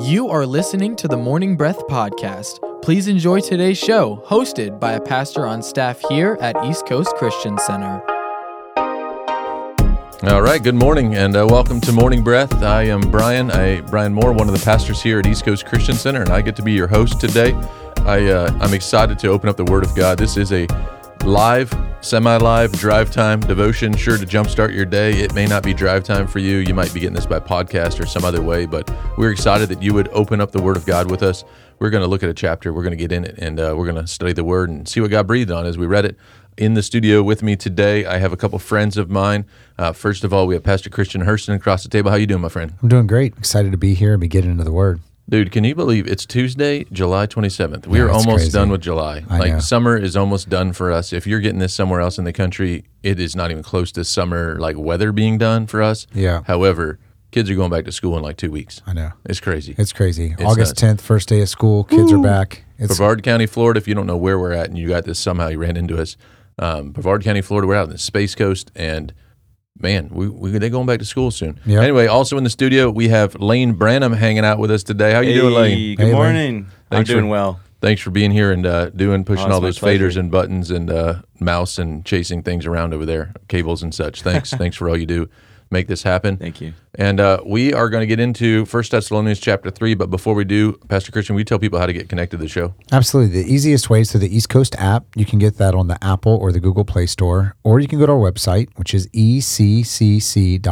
You are listening to the Morning Breath Podcast. Please enjoy today's show, hosted by a pastor on staff here at East Coast Christian Center. All right, good morning and uh, welcome to Morning Breath. I am Brian, I Brian Moore, one of the pastors here at East Coast Christian Center, and I get to be your host today. I uh, I'm excited to open up the Word of God. This is a live, semi-live drive time devotion, sure to jumpstart your day. It may not be drive time for you. You might be getting this by podcast or some other way, but we're excited that you would open up the Word of God with us. We're going to look at a chapter. We're going to get in it, and uh, we're going to study the Word and see what God breathed on as we read it. In the studio with me today, I have a couple friends of mine. Uh, first of all, we have Pastor Christian Hurston across the table. How you doing, my friend? I'm doing great. Excited to be here and be getting into the Word. Dude, can you believe it's Tuesday, July 27th? We Yeah, are almost crazy. done with July. I like know. summer is almost done for us. If you're getting this somewhere else in the country, it is not even close to summer like weather being done for us. Yeah. However, kids are going back to school in like 2 weeks. I know. It's crazy. It's crazy. August nuts. 10th, first day of school. Kids are back. It's Brevard County, Florida, if you don't know where we're at and you got this somehow you ran into us. Um, Brevard County, Florida, we're out in the Space Coast and man, we, we they're going back to school soon. Yep. Anyway, also in the studio, we have Lane Branham hanging out with us today. How you doing, Lane? Hey, Hey, Good Lane. morning. I'm Thanks for- doing well. Thanks for being here and uh, doing pushing Oh, all those pleasure. faders and buttons and uh, mouse and chasing things around over there, cables and such. Thanks, thanks for all you do, make this happen. Thank you. And uh, we are going to get into First Thessalonians chapter three. But before we do, Pastor Christian, we tell people how to get connected to the show? absolutely the easiest way is through the East Coast app. You can get that on the Apple or the Google Play Store, or you can go to our website, which is eccc.us.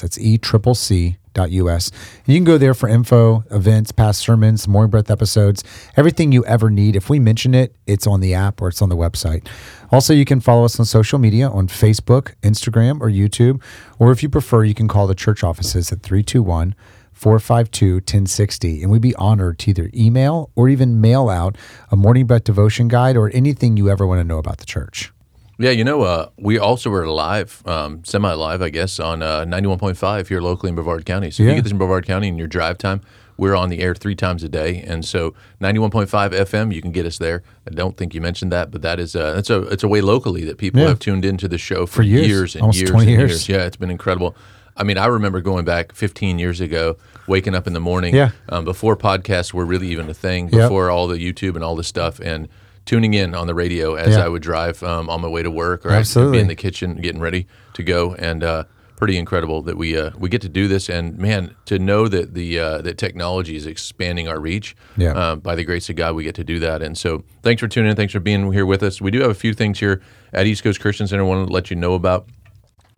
That's e triple c us. You can go there for info, events, past sermons, morning breath episodes, everything you ever need. If we mention it, it's on the app or it's on the website. Also, you can follow us on social media on Facebook, Instagram, or YouTube. Or if you prefer, you can call the church offices at 321 452 1060. And we'd be honored to either email or even mail out a morning breath devotion guide or anything you ever want to know about the church. Yeah, you know, uh, we also were live, um, semi-live, I guess, on uh, 91.5 here locally in Brevard County. So if you get this in Brevard County in your drive time, we're on the air three times a day, and so 91.5 FM, you can get us there. I don't think you mentioned that, but that is uh, it's a it's a way locally that people Yeah. have tuned into the show for, For years, and years 20 and years. Yeah, it's been incredible. I mean, I remember going back 15 years ago, waking up in the morning, Yeah. um, before podcasts were really even a thing, Yep. before all the YouTube and all this stuff, and tuning in on the radio as Yeah. I would drive um, on my way to work or I'd be in the kitchen getting ready to go. And uh, pretty incredible that we uh, we get to do this. And man, to know that the uh, that technology is expanding our reach. Yeah. Uh, by the grace of God, we get to do that. And so, thanks for tuning in. Thanks for being here with us. We do have a few things here at East Coast Christian Center. I want to let you know about.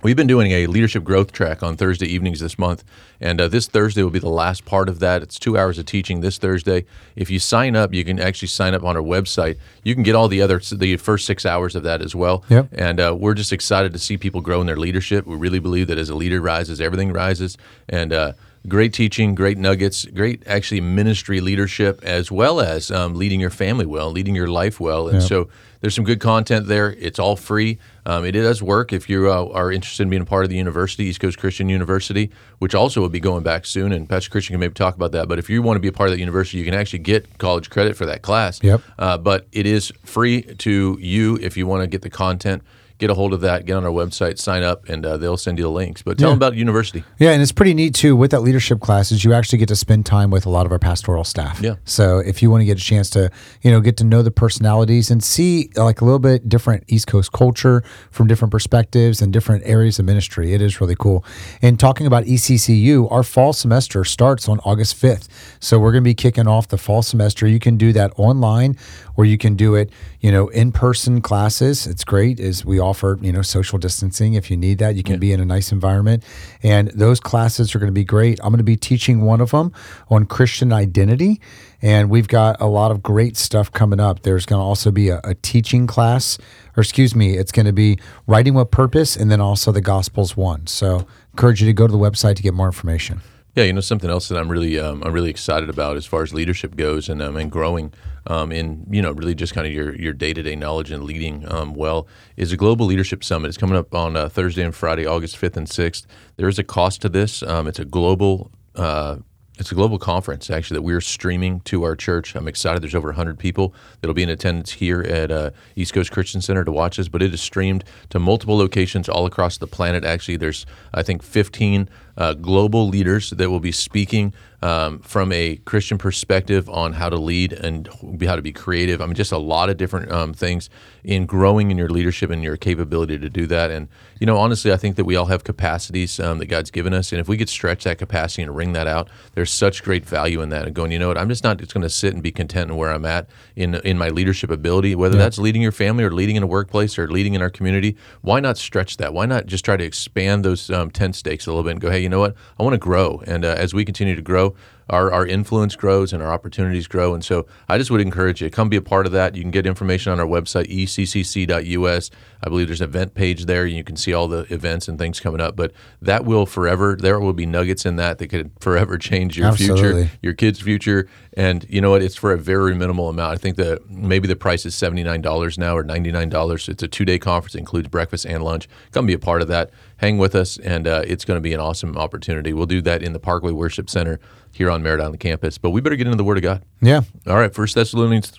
We've been doing a leadership growth track on Thursday evenings this month, and uh, this Thursday will be the last part of that. It's two hours of teaching this Thursday. If you sign up, you can actually sign up on our website. You can get all the other the first six hours of that as well. Yep. And uh, we're just excited to see people grow in their leadership. We really believe that as a leader rises, everything rises. And uh, great teaching, great nuggets, great actually ministry leadership, as well as um, leading your family well, leading your life well. And so there's some good content there. It's all free. Um, it does work if you uh, are interested in being a part of the university, East Coast Christian University, which also will be going back soon. And Pastor Christian can maybe talk about that. But if you want to be a part of that university, you can actually get college credit for that class. Yep. Uh, but it is free to you if you want to get the content. Get a hold of that. Get on our website, sign up, and uh, they'll send you the links. But tell Yeah. them about university. Yeah, and it's pretty neat too with that leadership classes. You actually get to spend time with a lot of our pastoral staff. Yeah. So if you want to get a chance to, you know, get to know the personalities and see like a little bit different East Coast culture from different perspectives and different areas of ministry, it is really cool. And talking about ECCU, our fall semester starts on August fifth. So we're going to be kicking off the fall semester. You can do that online, or you can do it, you know, in person classes. It's great. Is we offer, you know, social distancing if you need that. You can be in a nice environment, and those classes are going to be great. I'm going to be teaching one of them on Christian identity, and we've got a lot of great stuff coming up. There's going to also be a, a teaching class, or excuse me, it's going to be writing with purpose, and then also the Gospels one. So encourage you to go to the website to get more information. Yeah, you know something else that I'm really um, I'm really excited about as far as leadership goes and um, and growing um, in you know really just kind of your your day to day knowledge and leading um, well is a global leadership summit. It's coming up on uh, Thursday and Friday, August 5th and 6th. There is a cost to this. Um, it's a global. Uh, it's a global conference actually that we're streaming to our church. I'm excited. There's over 100 people that'll be in attendance here at uh, East Coast Christian Center to watch us, but it is streamed to multiple locations all across the planet. Actually, there's I think 15 uh, global leaders that will be speaking um, from a Christian perspective on how to lead and how to be creative. I mean, just a lot of different um, things in growing in your leadership and your capability to do that. And you know, honestly, I think that we all have capacities um, that God's given us, and if we could stretch that capacity and wring that out, there's such great value in that. And going, you know what, I'm just not just going to sit and be content in where I'm at in in my leadership ability, whether yeah. that's leading your family or leading in a workplace or leading in our community. Why not stretch that? Why not just try to expand those um, tent stakes a little bit and go, hey, you know what, I want to grow, and uh, as we continue to grow, show our, our influence grows and our opportunities grow. And so I just would encourage you, to come be a part of that. You can get information on our website, eccc.us. I believe there's an event page there. You can see all the events and things coming up. But that will forever, there will be nuggets in that that could forever change your Absolutely. future, your kids' future. And you know what? It's for a very minimal amount. I think that maybe the price is $79 now or $99. It's a two day conference, it includes breakfast and lunch. Come be a part of that. Hang with us, and uh, it's going to be an awesome opportunity. We'll do that in the Parkway Worship Center here on Merritt Island campus. But we better get into the Word of God. Yeah. All right. First Thessalonians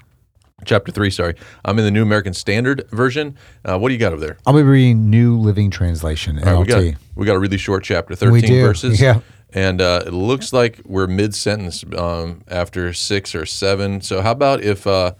chapter 3 sorry. I'm in the new american standard version. Uh, what do you got over there? I'll be reading new living translation. Right, we, got, we got a really short chapter 13 verses. Yeah. And uh, it looks like we're mid-sentence um, after six or seven. So how about if uh,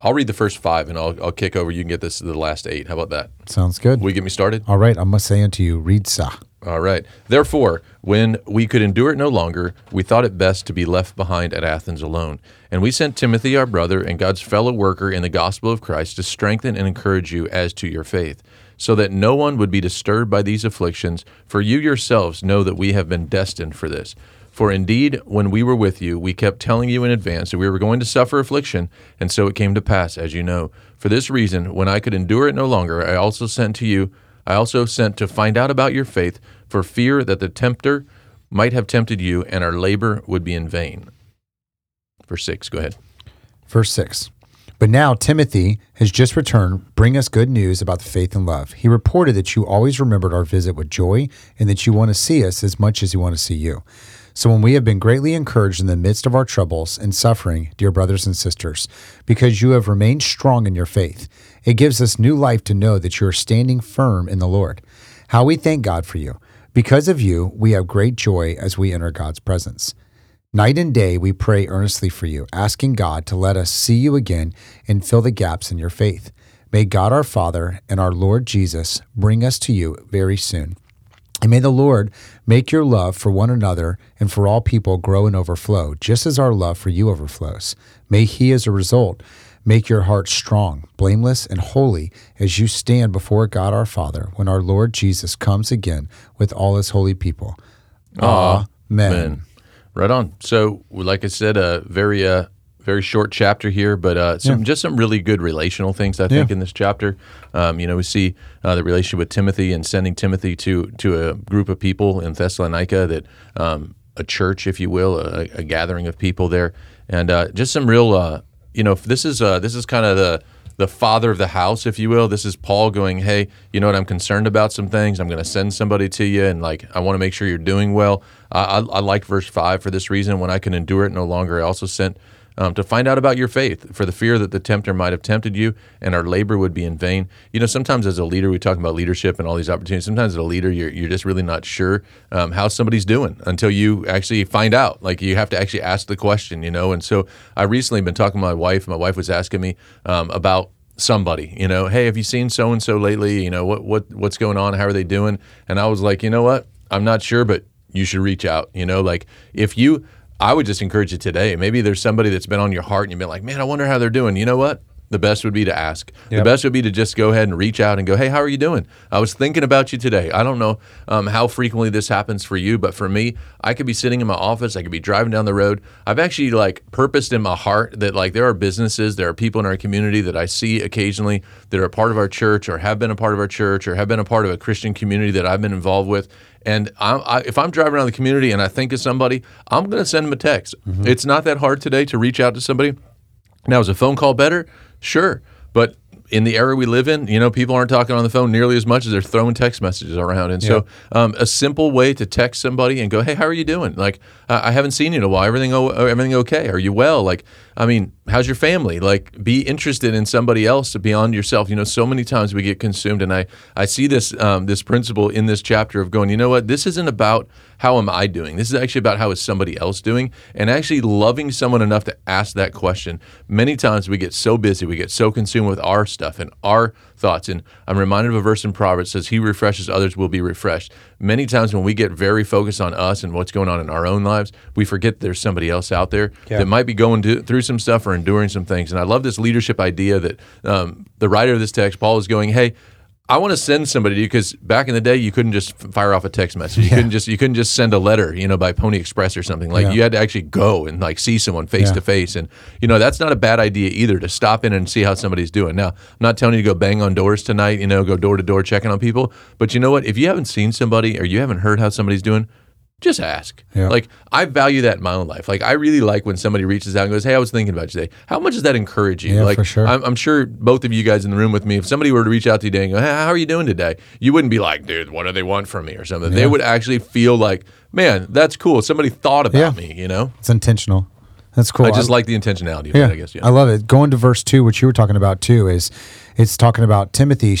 i'll read the first five and I'll, I'll kick over. You can get this to the last eight. How about that? Sounds good. Will you get me started? All right. I must say unto you read sa all right. Therefore, when we could endure it no longer, we thought it best to be left behind at Athens alone. And we sent Timothy, our brother, and God's fellow worker in the gospel of Christ, to strengthen and encourage you as to your faith, so that no one would be disturbed by these afflictions, for you yourselves know that we have been destined for this. For indeed, when we were with you, we kept telling you in advance that we were going to suffer affliction, and so it came to pass, as you know. For this reason, when I could endure it no longer, I also sent to you I also sent to find out about your faith, for fear that the tempter might have tempted you and our labor would be in vain. Verse 6, go ahead. Verse 6. But now Timothy has just returned, bring us good news about the faith and love. He reported that you always remembered our visit with joy and that you want to see us as much as you want to see you. So when we have been greatly encouraged in the midst of our troubles and suffering, dear brothers and sisters, because you have remained strong in your faith, it gives us new life to know that you are standing firm in the Lord. How we thank God for you. Because of you, we have great joy as we enter God's presence. Night and day, we pray earnestly for you, asking God to let us see you again and fill the gaps in your faith. May God our Father and our Lord Jesus bring us to you very soon. And may the Lord make your love for one another and for all people grow and overflow, just as our love for you overflows. May He, as a result, make your heart strong, blameless, and holy as you stand before God our Father when our Lord Jesus comes again with all his holy people. Amen. Amen. Right on. So, like I said, a very uh, very short chapter here, but uh, some, yeah. just some really good relational things I think yeah. in this chapter. Um, you know, we see uh, the relationship with Timothy and sending Timothy to to a group of people in Thessalonica that um, a church, if you will, a, a, gathering of people there, and uh, just some real uh, you know, this is uh, this is kind of the the father of the house, if you will. This is Paul going, hey, you know what? I'm concerned about some things. I'm going to send somebody to you, and like I want to make sure you're doing well. I, I like verse five for this reason. When I can endure it no longer, I also sent um, to find out about your faith, for the fear that the tempter might have tempted you, and our labor would be in vain. You know, sometimes as a leader, we talk about leadership and all these opportunities. Sometimes as a leader, you're, you're just really not sure um, how somebody's doing until you actually find out. Like you have to actually ask the question, you know. And so I recently been talking to my wife. My wife was asking me um, about somebody you know hey have you seen so and so lately you know what what what's going on how are they doing and i was like you know what i'm not sure but you should reach out you know like if you I would just encourage you today. Maybe there's somebody that's been on your heart and you've been like, man, I wonder how they're doing. You know what? The best would be to ask. Yep. The best would be to just go ahead and reach out and go, hey, how are you doing? I was thinking about you today. I don't know um, how frequently this happens for you, but for me, I could be sitting in my office, I could be driving down the road. I've actually like purposed in my heart that like there are businesses, there are people in our community that I see occasionally that are a part of our church or have been a part of our church or have been a part of a Christian community that I've been involved with. And I, I, if I'm driving around the community and I think of somebody, I'm going to send them a text. Mm-hmm. It's not that hard today to reach out to somebody. Now, is a phone call better? Sure. But in the era we live in, you know, people aren't talking on the phone nearly as much as they're throwing text messages around. And yeah. so, um, a simple way to text somebody and go, "Hey, how are you doing? Like, I haven't seen you in a while. Everything, everything okay? Are you well? Like, I mean, how's your family? Like, be interested in somebody else beyond yourself. You know, so many times we get consumed, and I, I see this, um, this principle in this chapter of going, you know what? This isn't about how am I doing? This is actually about how is somebody else doing, and actually loving someone enough to ask that question. Many times we get so busy, we get so consumed with our stuff and our thoughts. And I'm reminded of a verse in Proverbs says, "He refreshes others will be refreshed." Many times when we get very focused on us and what's going on in our own lives, we forget there's somebody else out there Yeah. that might be going to, through some stuff or enduring some things. And I love this leadership idea that um, the writer of this text, Paul, is going, "Hey." I want to send somebody to you because back in the day you couldn't just fire off a text message. You couldn't just you couldn't just send a letter, you know, by Pony Express or something. Like Yeah. you had to actually go and like see someone face Yeah. to face, and you know that's not a bad idea either to stop in and see how somebody's doing. Now, I'm not telling you to go bang on doors tonight, you know, go door to door checking on people, but you know what? If you haven't seen somebody or you haven't heard how somebody's doing, just ask. Yeah. Like I value that in my own life. Like I really like when somebody reaches out and goes, "Hey, I was thinking about you today." How much does that encourage you? Yeah, like for sure. I'm, I'm sure both of you guys in the room with me, if somebody were to reach out to you today and go, "Hey, how are you doing today?" You wouldn't be like, "Dude, what do they want from me?" or something. They would actually feel like, "Man, that's cool. Somebody thought about Yeah. me." You know. It's intentional. That's cool. I just like the intentionality of yeah, it. I guess. Yeah. I love it. Going to verse two, which you were talking about too, is it's talking about Timothy.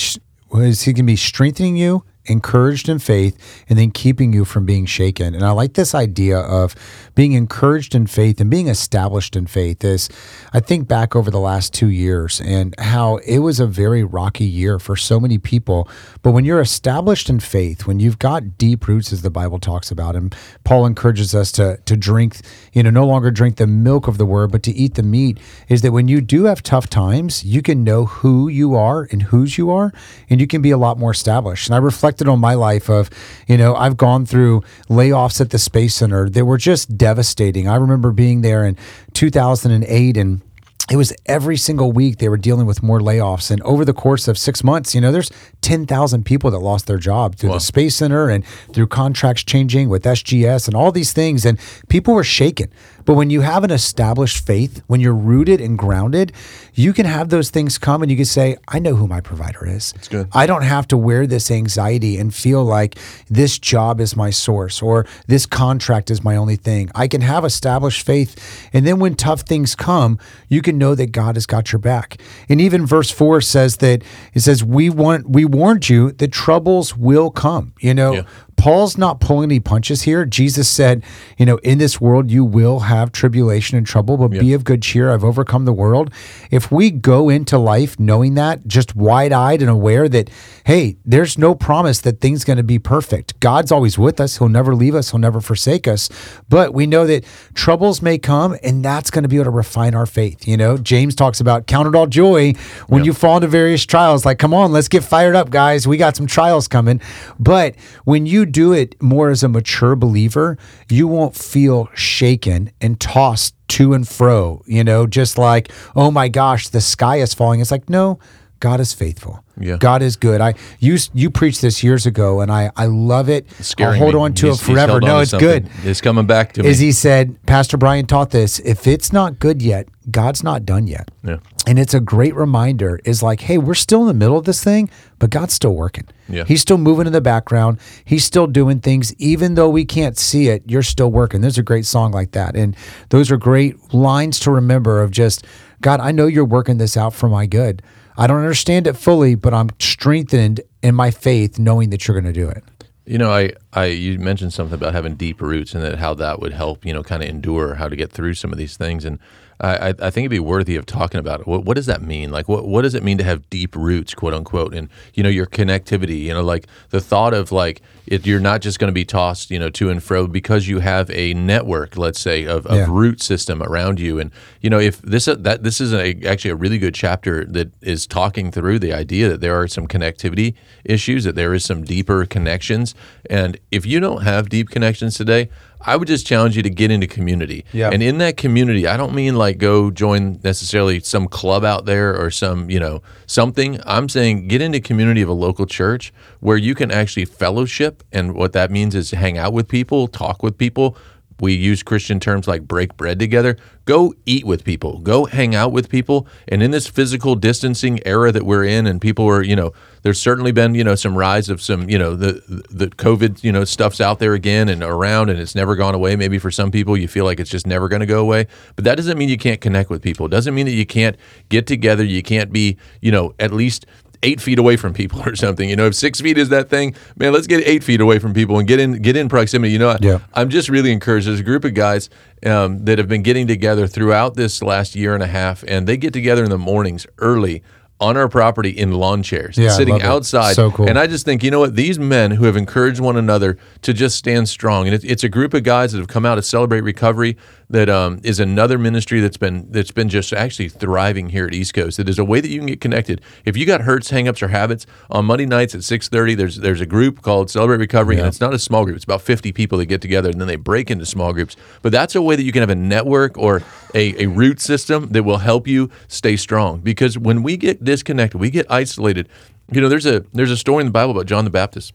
Is he can be strengthening you, encouraged in faith, and then keeping you from being shaken. And I like this idea of being encouraged in faith and being established in faith. Is I think back over the last two years and how it was a very rocky year for so many people. But when you're established in faith, when you've got deep roots, as the Bible talks about, and Paul encourages us to to drink, you know, no longer drink the milk of the word, but to eat the meat, is that when you do have tough times, you can know who you are and whose you are, and you can be a lot more established. And I reflected on my life of, you know, I've gone through layoffs at the Space Center They were just devastating. I remember being there in 2008 and it was every single week they were dealing with more layoffs. And over the course of six months, you know, there's 10,000 people that lost their job through the Space Center and through contracts changing with SGS and all these things. And people were shaken. But when you have an established faith, when you're rooted and grounded, you can have those things come and you can say, I know who my provider is. That's good. I don't have to wear this anxiety and feel like this job is my source or this contract is my only thing. I can have established faith. And then when tough things come, you can know that God has got your back. And even verse 4 says that it says, We want we warned you that troubles will come. You know, Yeah. Paul's not pulling any punches here. Jesus said, you know, in this world you will have tribulation and trouble, but be of good cheer. I've overcome the world. If we go into life knowing that, just wide eyed and aware that, hey, there's no promise that things going to be perfect. God's always with us. He'll never leave us. He'll never forsake us. But we know that troubles may come and that's going to be able to refine our faith. You know, James talks about count it all joy when you fall into various trials. Like, come on, let's get fired up, guys. We got some trials coming. But when you do it more as a mature believer, you won't feel shaken and tossed to and fro, you know, just like, oh my gosh, the sky is falling. It's like, no, God is faithful. Yeah. God is good. I you you preached this years ago and I I love it. I'll hold me. on to He's- it forever. No, it's something. good. It's coming back to me. As he said, Pastor Brian taught this, if it's not good yet, God's not done yet. Yeah. And it's a great reminder is like, hey, we're still in the middle of this thing, but God's still working. Yeah. He's still moving in the background. He's still doing things. Even though we can't see it, you're still working. There's a great song like that. And those are great lines to remember of just, God, I know you're working this out for my good. I don't understand it fully, but I'm strengthened in my faith knowing that you're going to do it. You know, I, I you mentioned something about having deep roots and that how that would help, you know, kind of endure how to get through some of these things. And I, I think it'd be worthy of talking about it. What, what does that mean? Like, what, what does it mean to have deep roots, quote unquote? And, you know, your connectivity, you know, like the thought of like, it, you're not just going to be tossed, you know, to and fro because you have a network, let's say, of, of Yeah. root system around you. And, you know, if this, that this is a, actually a really good chapter that is talking through the idea that there are some connectivity issues, that there is some deeper connections. And if you don't have deep connections today, I would just challenge you to get into community. Yeah. And in that community, I don't mean like go join necessarily some club out there or some, you know, something. I'm saying get into community of a local church where you can actually fellowship. And what that means is hang out with people, talk with people. We use Christian terms like break bread together. Go eat with people. Go hang out with people. And in this physical distancing era that we're in, and people are, you know, there's certainly been, you know, some rise of some, you know, the the COVID, you know, stuff's out there again and around, and it's never gone away. Maybe for some people, you feel like it's just never going to go away. But that doesn't mean you can't connect with people. It doesn't mean that you can't get together. You can't be, you know, at least eight feet away from people or something. You know, if six feet is that thing, man, let's get eight feet away from people and get in get in proximity. You know, Yeah. I'm just really encouraged. There's a group of guys um, that have been getting together throughout this last year and a half, and they get together in the mornings early on our property in lawn chairs, Yeah, sitting outside. So cool. And I just think, you know what, these men who have encouraged one another to just stand strong, and it's, it's a group of guys that have come out to celebrate recovery. That um, is another ministry that's been that's been just actually thriving here at East Coast. That is a way that you can get connected. If you got hurts, hangups, or habits on Monday nights at six thirty, there's there's a group called Celebrate Recovery, and it's not a small group. It's about fifty people that get together, and then they break into small groups. But that's a way that you can have a network or a, a root system that will help you stay strong. Because when we get disconnected, we get isolated. You know, there's a there's a story in the Bible about John the Baptist.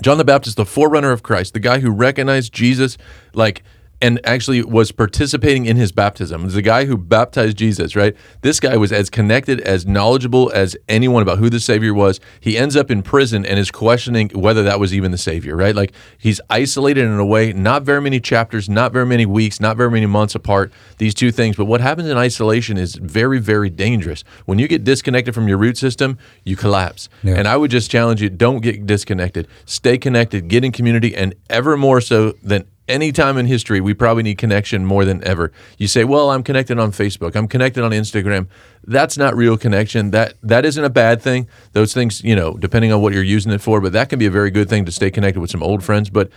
John the Baptist, the forerunner of Christ, the guy who recognized Jesus, like, and actually was participating in his baptism. The guy who baptized Jesus, right? This guy was as connected, as knowledgeable as anyone about who the Savior was. He ends up in prison and is questioning whether that was even the Savior, right? Like, he's isolated in a way, not very many chapters, not very many weeks, not very many months apart, these two things. But what happens in isolation is very, very dangerous. When you get disconnected from your root system, you collapse. Yeah. And I would just challenge you don't get disconnected. Stay connected, get in community, and ever more so than any time in history, we probably need connection more than ever. You say, "Well, I'm connected on Facebook. I'm connected on Instagram." That's not real connection. That that isn't a bad thing. Those things, you know, depending on what you're using it for, but that can be a very good thing to stay connected with some old friends, but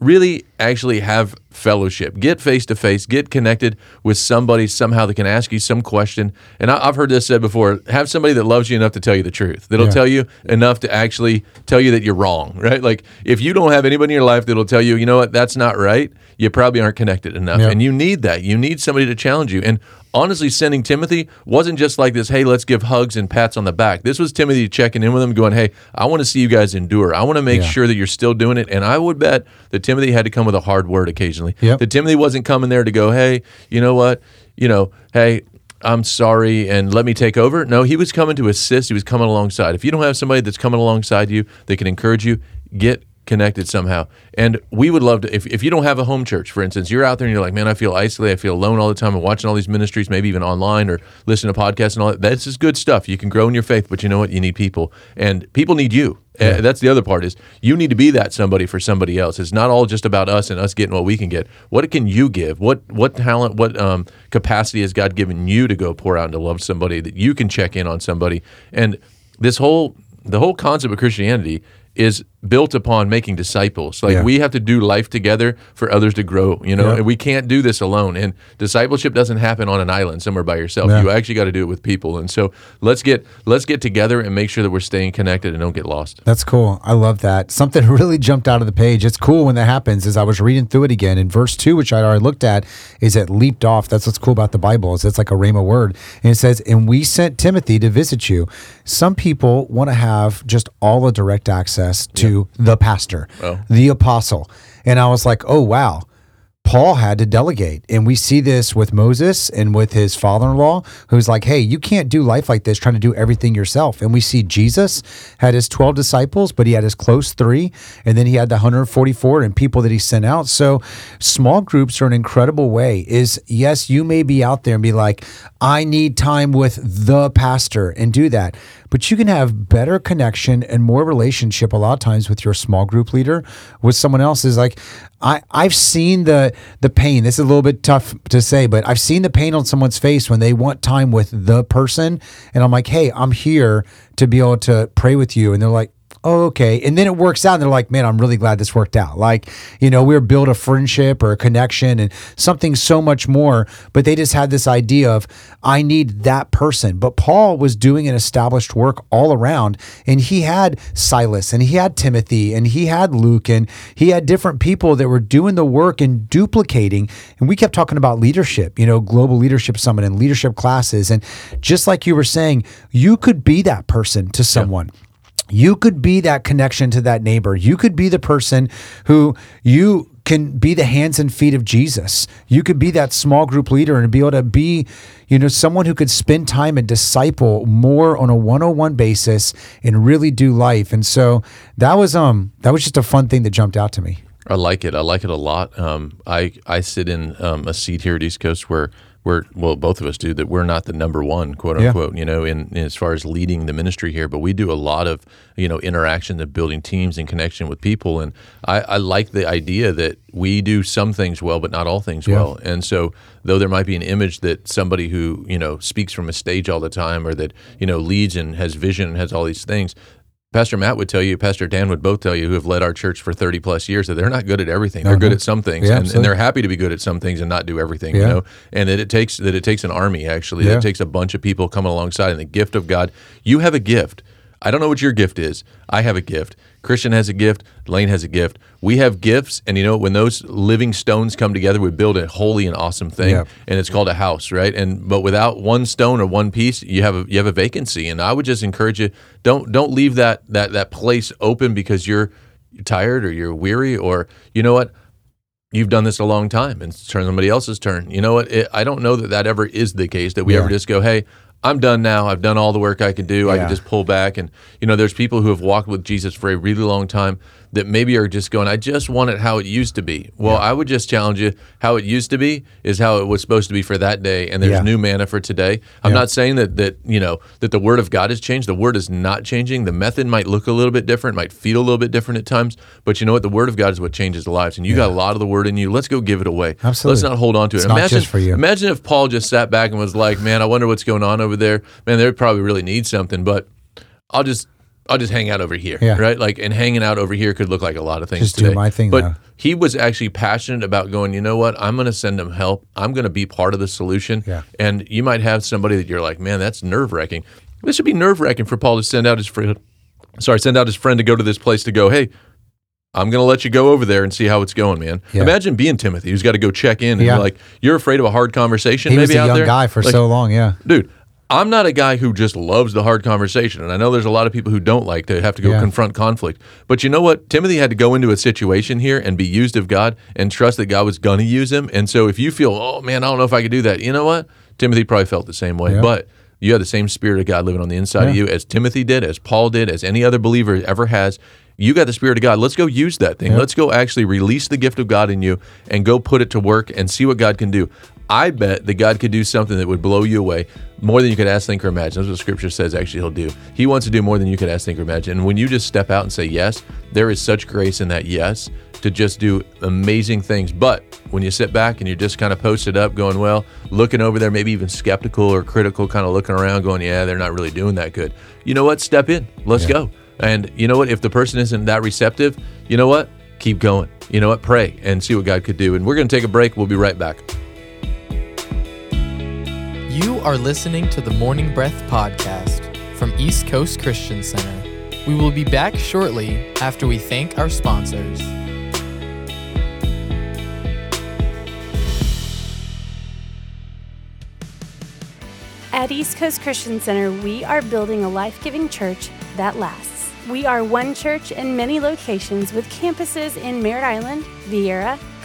really actually have fellowship. Get face to face, get connected with somebody somehow that can ask you some question. And I, I've heard this said before have somebody that loves you enough to tell you the truth, that'll Yeah. tell you enough to actually tell you that you're wrong, right? Like if you don't have anybody in your life that'll tell you, you know what, that's not right, you probably aren't connected enough. Yeah. And you need that. You need somebody to challenge you. And honestly, sending Timothy wasn't just like this, hey, let's give hugs and pats on the back. This was Timothy checking in with him, going, hey, I want to see you guys endure. I want to make Yeah. sure that you're still doing it. And I would bet that Timothy had to come with a hard word occasionally. Yep. That Timothy wasn't coming there to go, hey, you know what? You know, hey, I'm sorry and let me take over. No, he was coming to assist. He was coming alongside. If you don't have somebody that's coming alongside you that can encourage you, get connected somehow. And we would love to, if, if you don't have a home church, for instance, you're out there and you're like, man, I feel isolated. I feel alone all the time. I'm watching all these ministries, maybe even online or listening to podcasts and all that. That's just good stuff. You can grow in your faith, but you know what? You need people. And people need you. Uh, that's the other part is you need to be that somebody for somebody else. It's not all just about us and us getting what we can get. What can you give? What what talent, what um, capacity has God given you to go pour out and to love somebody that you can check in on somebody? And this whole the whole concept of Christianity is built upon making disciples. Like Yeah. we have to do life together for others to grow, you know, Yeah. and we can't do this alone. And discipleship doesn't happen on an island somewhere by yourself. Yeah. You actually got to do it with people. And so let's get let's get together and make sure that we're staying connected and don't get lost. That's cool. I love that. Something really jumped out of the page. It's cool when that happens. As I was reading through it again in verse two, which I already looked at, is it leaped off. That's what's cool about the Bible. Is it's like a rhema word, and it says, "And we sent Timothy to visit you." Some people want to have just all the direct access to the pastor, Oh. the apostle, and I was like, "Oh wow." Paul had to delegate. And we see this with Moses and with his father in law, who's like, hey, you can't do life like this trying to do everything yourself. And we see Jesus had his 12 disciples, but he had his close three. And then he had the 144 and people that he sent out. So small groups are an incredible way. Is yes, you may be out there and be like, I need time with the pastor and do that. But you can have better connection and more relationship a lot of times with your small group leader, with someone else is like, I, I've seen the the pain. This is a little bit tough to say, but I've seen the pain on someone's face when they want time with the person. And I'm like, hey, I'm here to be able to pray with you. And they're like, oh, okay. And then it works out and they're like, man, I'm really glad this worked out. Like, you know, we were built a friendship or a connection and something so much more. But they just had this idea of, I need that person. But Paul was doing an established work all around. And he had Silas and he had Timothy and he had Luke and he had different people that were doing the work and duplicating. And we kept talking about leadership, you know, global leadership summit and leadership classes. And just like you were saying, you could be that person to someone. You could be that connection to that neighbor. You could be the person who you can be the hands and feet of Jesus. You could be that small group leader and be able to be, you know, someone who could spend time and disciple more on a one-on-one basis and really do life. And so that was um that was just a fun thing that jumped out to me. I like it. I like it a lot. Um, I I sit in um, a seat here at East Coast where we're well, both of us do that. We're not the number one, quote Yeah. unquote, you know, in, in as far as leading the ministry here. But we do a lot of you know interaction of building teams and connection with people. And I, I like the idea that we do some things well, but not all things Yeah. well. And so, though there might be an image that somebody who you know speaks from a stage all the time, or that you know leads and has vision and has all these things, Pastor Matt would tell you, Pastor Dan would both tell you, who have led our church for 30 plus years, that they're not good at everything. They're good uh-huh. at some things, Yeah, and, and they're happy to be good at some things and not do everything. Yeah. You know, and that it takes that it takes an army actually. That Yeah. it takes a bunch of people coming alongside, and the gift of God. You have a gift. I don't know what your gift is. I have a gift. Christian has a gift. Lane has a gift. We have gifts, and you know when those living stones come together, we build a holy and awesome thing, Yeah. and it's called a house, right? And but without one stone or one piece, you have a you have a vacancy. And I would just encourage you don't don't leave that that that place open because you're tired or you're weary or you know what you've done this a long time and it's turn somebody else's turn. You know what? It, I don't know that that ever is the case that we Yeah. ever just go, hey. I'm done now. I've done all the work I can do. I can just pull back. And, you know, there's people who have walked with Jesus for a really long time that maybe are just going, I just want it how it used to be. Well, I would just challenge you how it used to be is how it was supposed to be for that day. And there's Yeah. new manna for today. I'm Yeah. not saying that, that, you know, that the word of God has changed. The word is not changing. The method might look a little bit different, might feel a little bit different at times. But you know what? The word of God is what changes lives. And you got a lot of the word in you. Let's go give it away. Absolutely. Let's not hold on to it. It's not imagine, just for you. imagine if Paul just sat back and was like, man, I wonder what's going on over there. Man, they probably really need something, but I'll just I'll just hang out over here, Yeah. right? Like, and hanging out over here could look like a lot of things Just do my thing but now. he was actually passionate about going. You know what? I'm going to send them help. I'm going to be part of the solution. Yeah. And you might have somebody that you're like, man, that's nerve wracking. This should be nerve wracking for Paul to send out his friend. Sorry, send out his friend to go to this place to go. Hey, I'm going to let you go over there and see how it's going, man. Yeah. Imagine being Timothy, who's got to go check in and Yeah. like, you're afraid of a hard conversation. He maybe was a young there? guy for Like, so long. Yeah. dude i'm not a guy who just loves the hard conversation and i know there's a lot of people who don't like to have to go Yeah. confront conflict. But you know what? Timothy had to go into a situation here and be used of god and trust that god was going to use him. And so if you feel oh man i don't know if i could do that you know what? Timothy probably felt the same way. Yeah. but you have the same spirit of god living on the inside of you as timothy did as paul did as any other believer ever has. You got the spirit of god. Let's go use that thing. Let's go actually release the gift of god in you and go put it to work and see what god can do. I bet that God could do something that would blow you away more than you could ask, think, or imagine. That's what Scripture says. Actually, He'll do. He wants to do more than you could ask, think, or imagine. And when you just step out and say yes, there is such grace in that yes to just do amazing things. But when you sit back and you're just kind of posted up, going, well, looking over there, maybe even skeptical or critical, kind of looking around, going, yeah, they're not really doing that good. You know what? Step in. Let's go. And you know what? If the person isn't that receptive, you know what? Keep going. You know what? Pray and see what God could do. And we're going to take a break. We'll be right back. You are listening to the Morning Breath podcast from East Coast Christian Center. We will be back shortly after we thank our sponsors. At East Coast Christian Center, we are building a life giving church that lasts. We are one church in many locations with campuses in Merritt Island, Viera,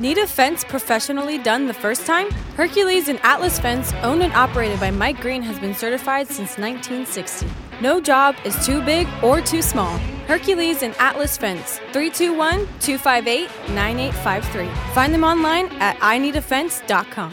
Need a fence professionally done the first time? Hercules and Atlas Fence, owned and operated by Mike Green, has been certified since 1960. No job is too big or too small. Hercules and Atlas Fence, 321 258 9853. Find them online at ineedafence.com.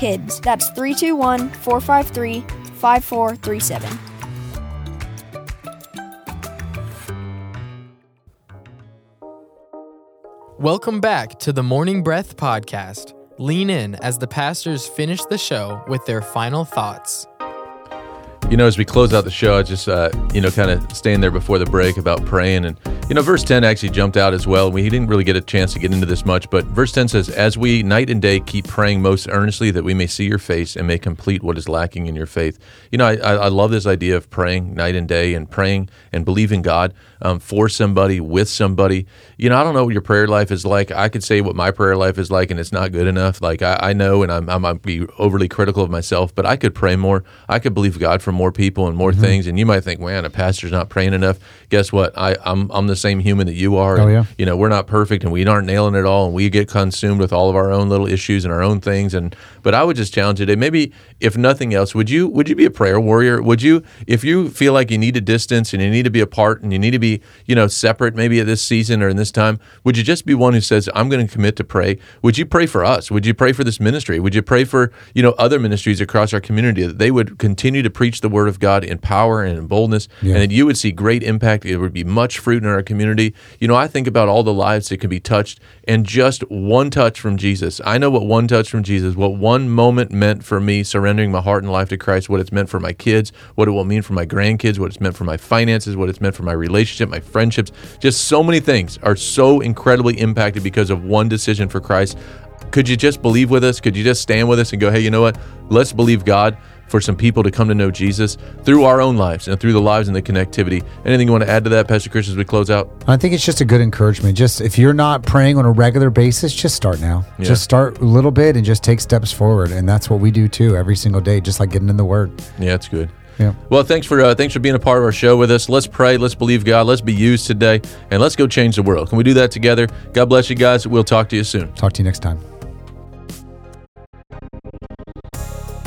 KIDS. That's 321 453 5437. Welcome back to the Morning Breath Podcast. Lean in as the pastors finish the show with their final thoughts. You know, as we close out the show, I just, uh, you know, kind of staying there before the break about praying. And, you know, verse 10 actually jumped out as well. We didn't really get a chance to get into this much, but verse 10 says, As we night and day keep praying most earnestly that we may see your face and may complete what is lacking in your faith. You know, I, I love this idea of praying night and day and praying and believing God um, for somebody, with somebody. You know, I don't know what your prayer life is like. I could say what my prayer life is like, and it's not good enough. Like, I, I know, and I'm, I might be overly critical of myself, but I could pray more. I could believe God for more people and more mm-hmm. things. And you might think, man, a pastor's not praying enough. Guess what? I, I'm, I'm the same human that you are. Oh, yeah. you know, we're not perfect and we aren't nailing it all. And we get consumed with all of our own little issues and our own things. And, but I would just challenge you today, maybe if nothing else, would you, would you be a prayer warrior? Would you, if you feel like you need a distance and you need to be apart and you need to be, you know, separate maybe at this season or in this time, would you just be one who says, I'm going to commit to pray? Would you pray for us? Would you pray for this ministry? Would you pray for, you know, other ministries across our community that they would continue to preach the word of God in power and in boldness, yeah. and that you would see great impact. It would be much fruit in our community. You know, I think about all the lives that can be touched, and just one touch from Jesus. I know what one touch from Jesus, what one moment meant for me surrendering my heart and life to Christ, what it's meant for my kids, what it will mean for my grandkids, what it's meant for my finances, what it's meant for my relationship, my friendships. Just so many things are so incredibly impacted because of one decision for Christ. Could you just believe with us? Could you just stand with us and go, hey, you know what? Let's believe God for some people to come to know Jesus through our own lives and through the lives and the connectivity. Anything you want to add to that, Pastor Chris, as we close out? I think it's just a good encouragement. Just if you're not praying on a regular basis, just start now. Yeah. Just start a little bit and just take steps forward. And that's what we do too every single day, just like getting in the Word. Yeah, it's good. Yeah. Well, thanks for uh, thanks for being a part of our show with us. Let's pray. Let's believe God. Let's be used today, and let's go change the world. Can we do that together? God bless you guys. We'll talk to you soon. Talk to you next time.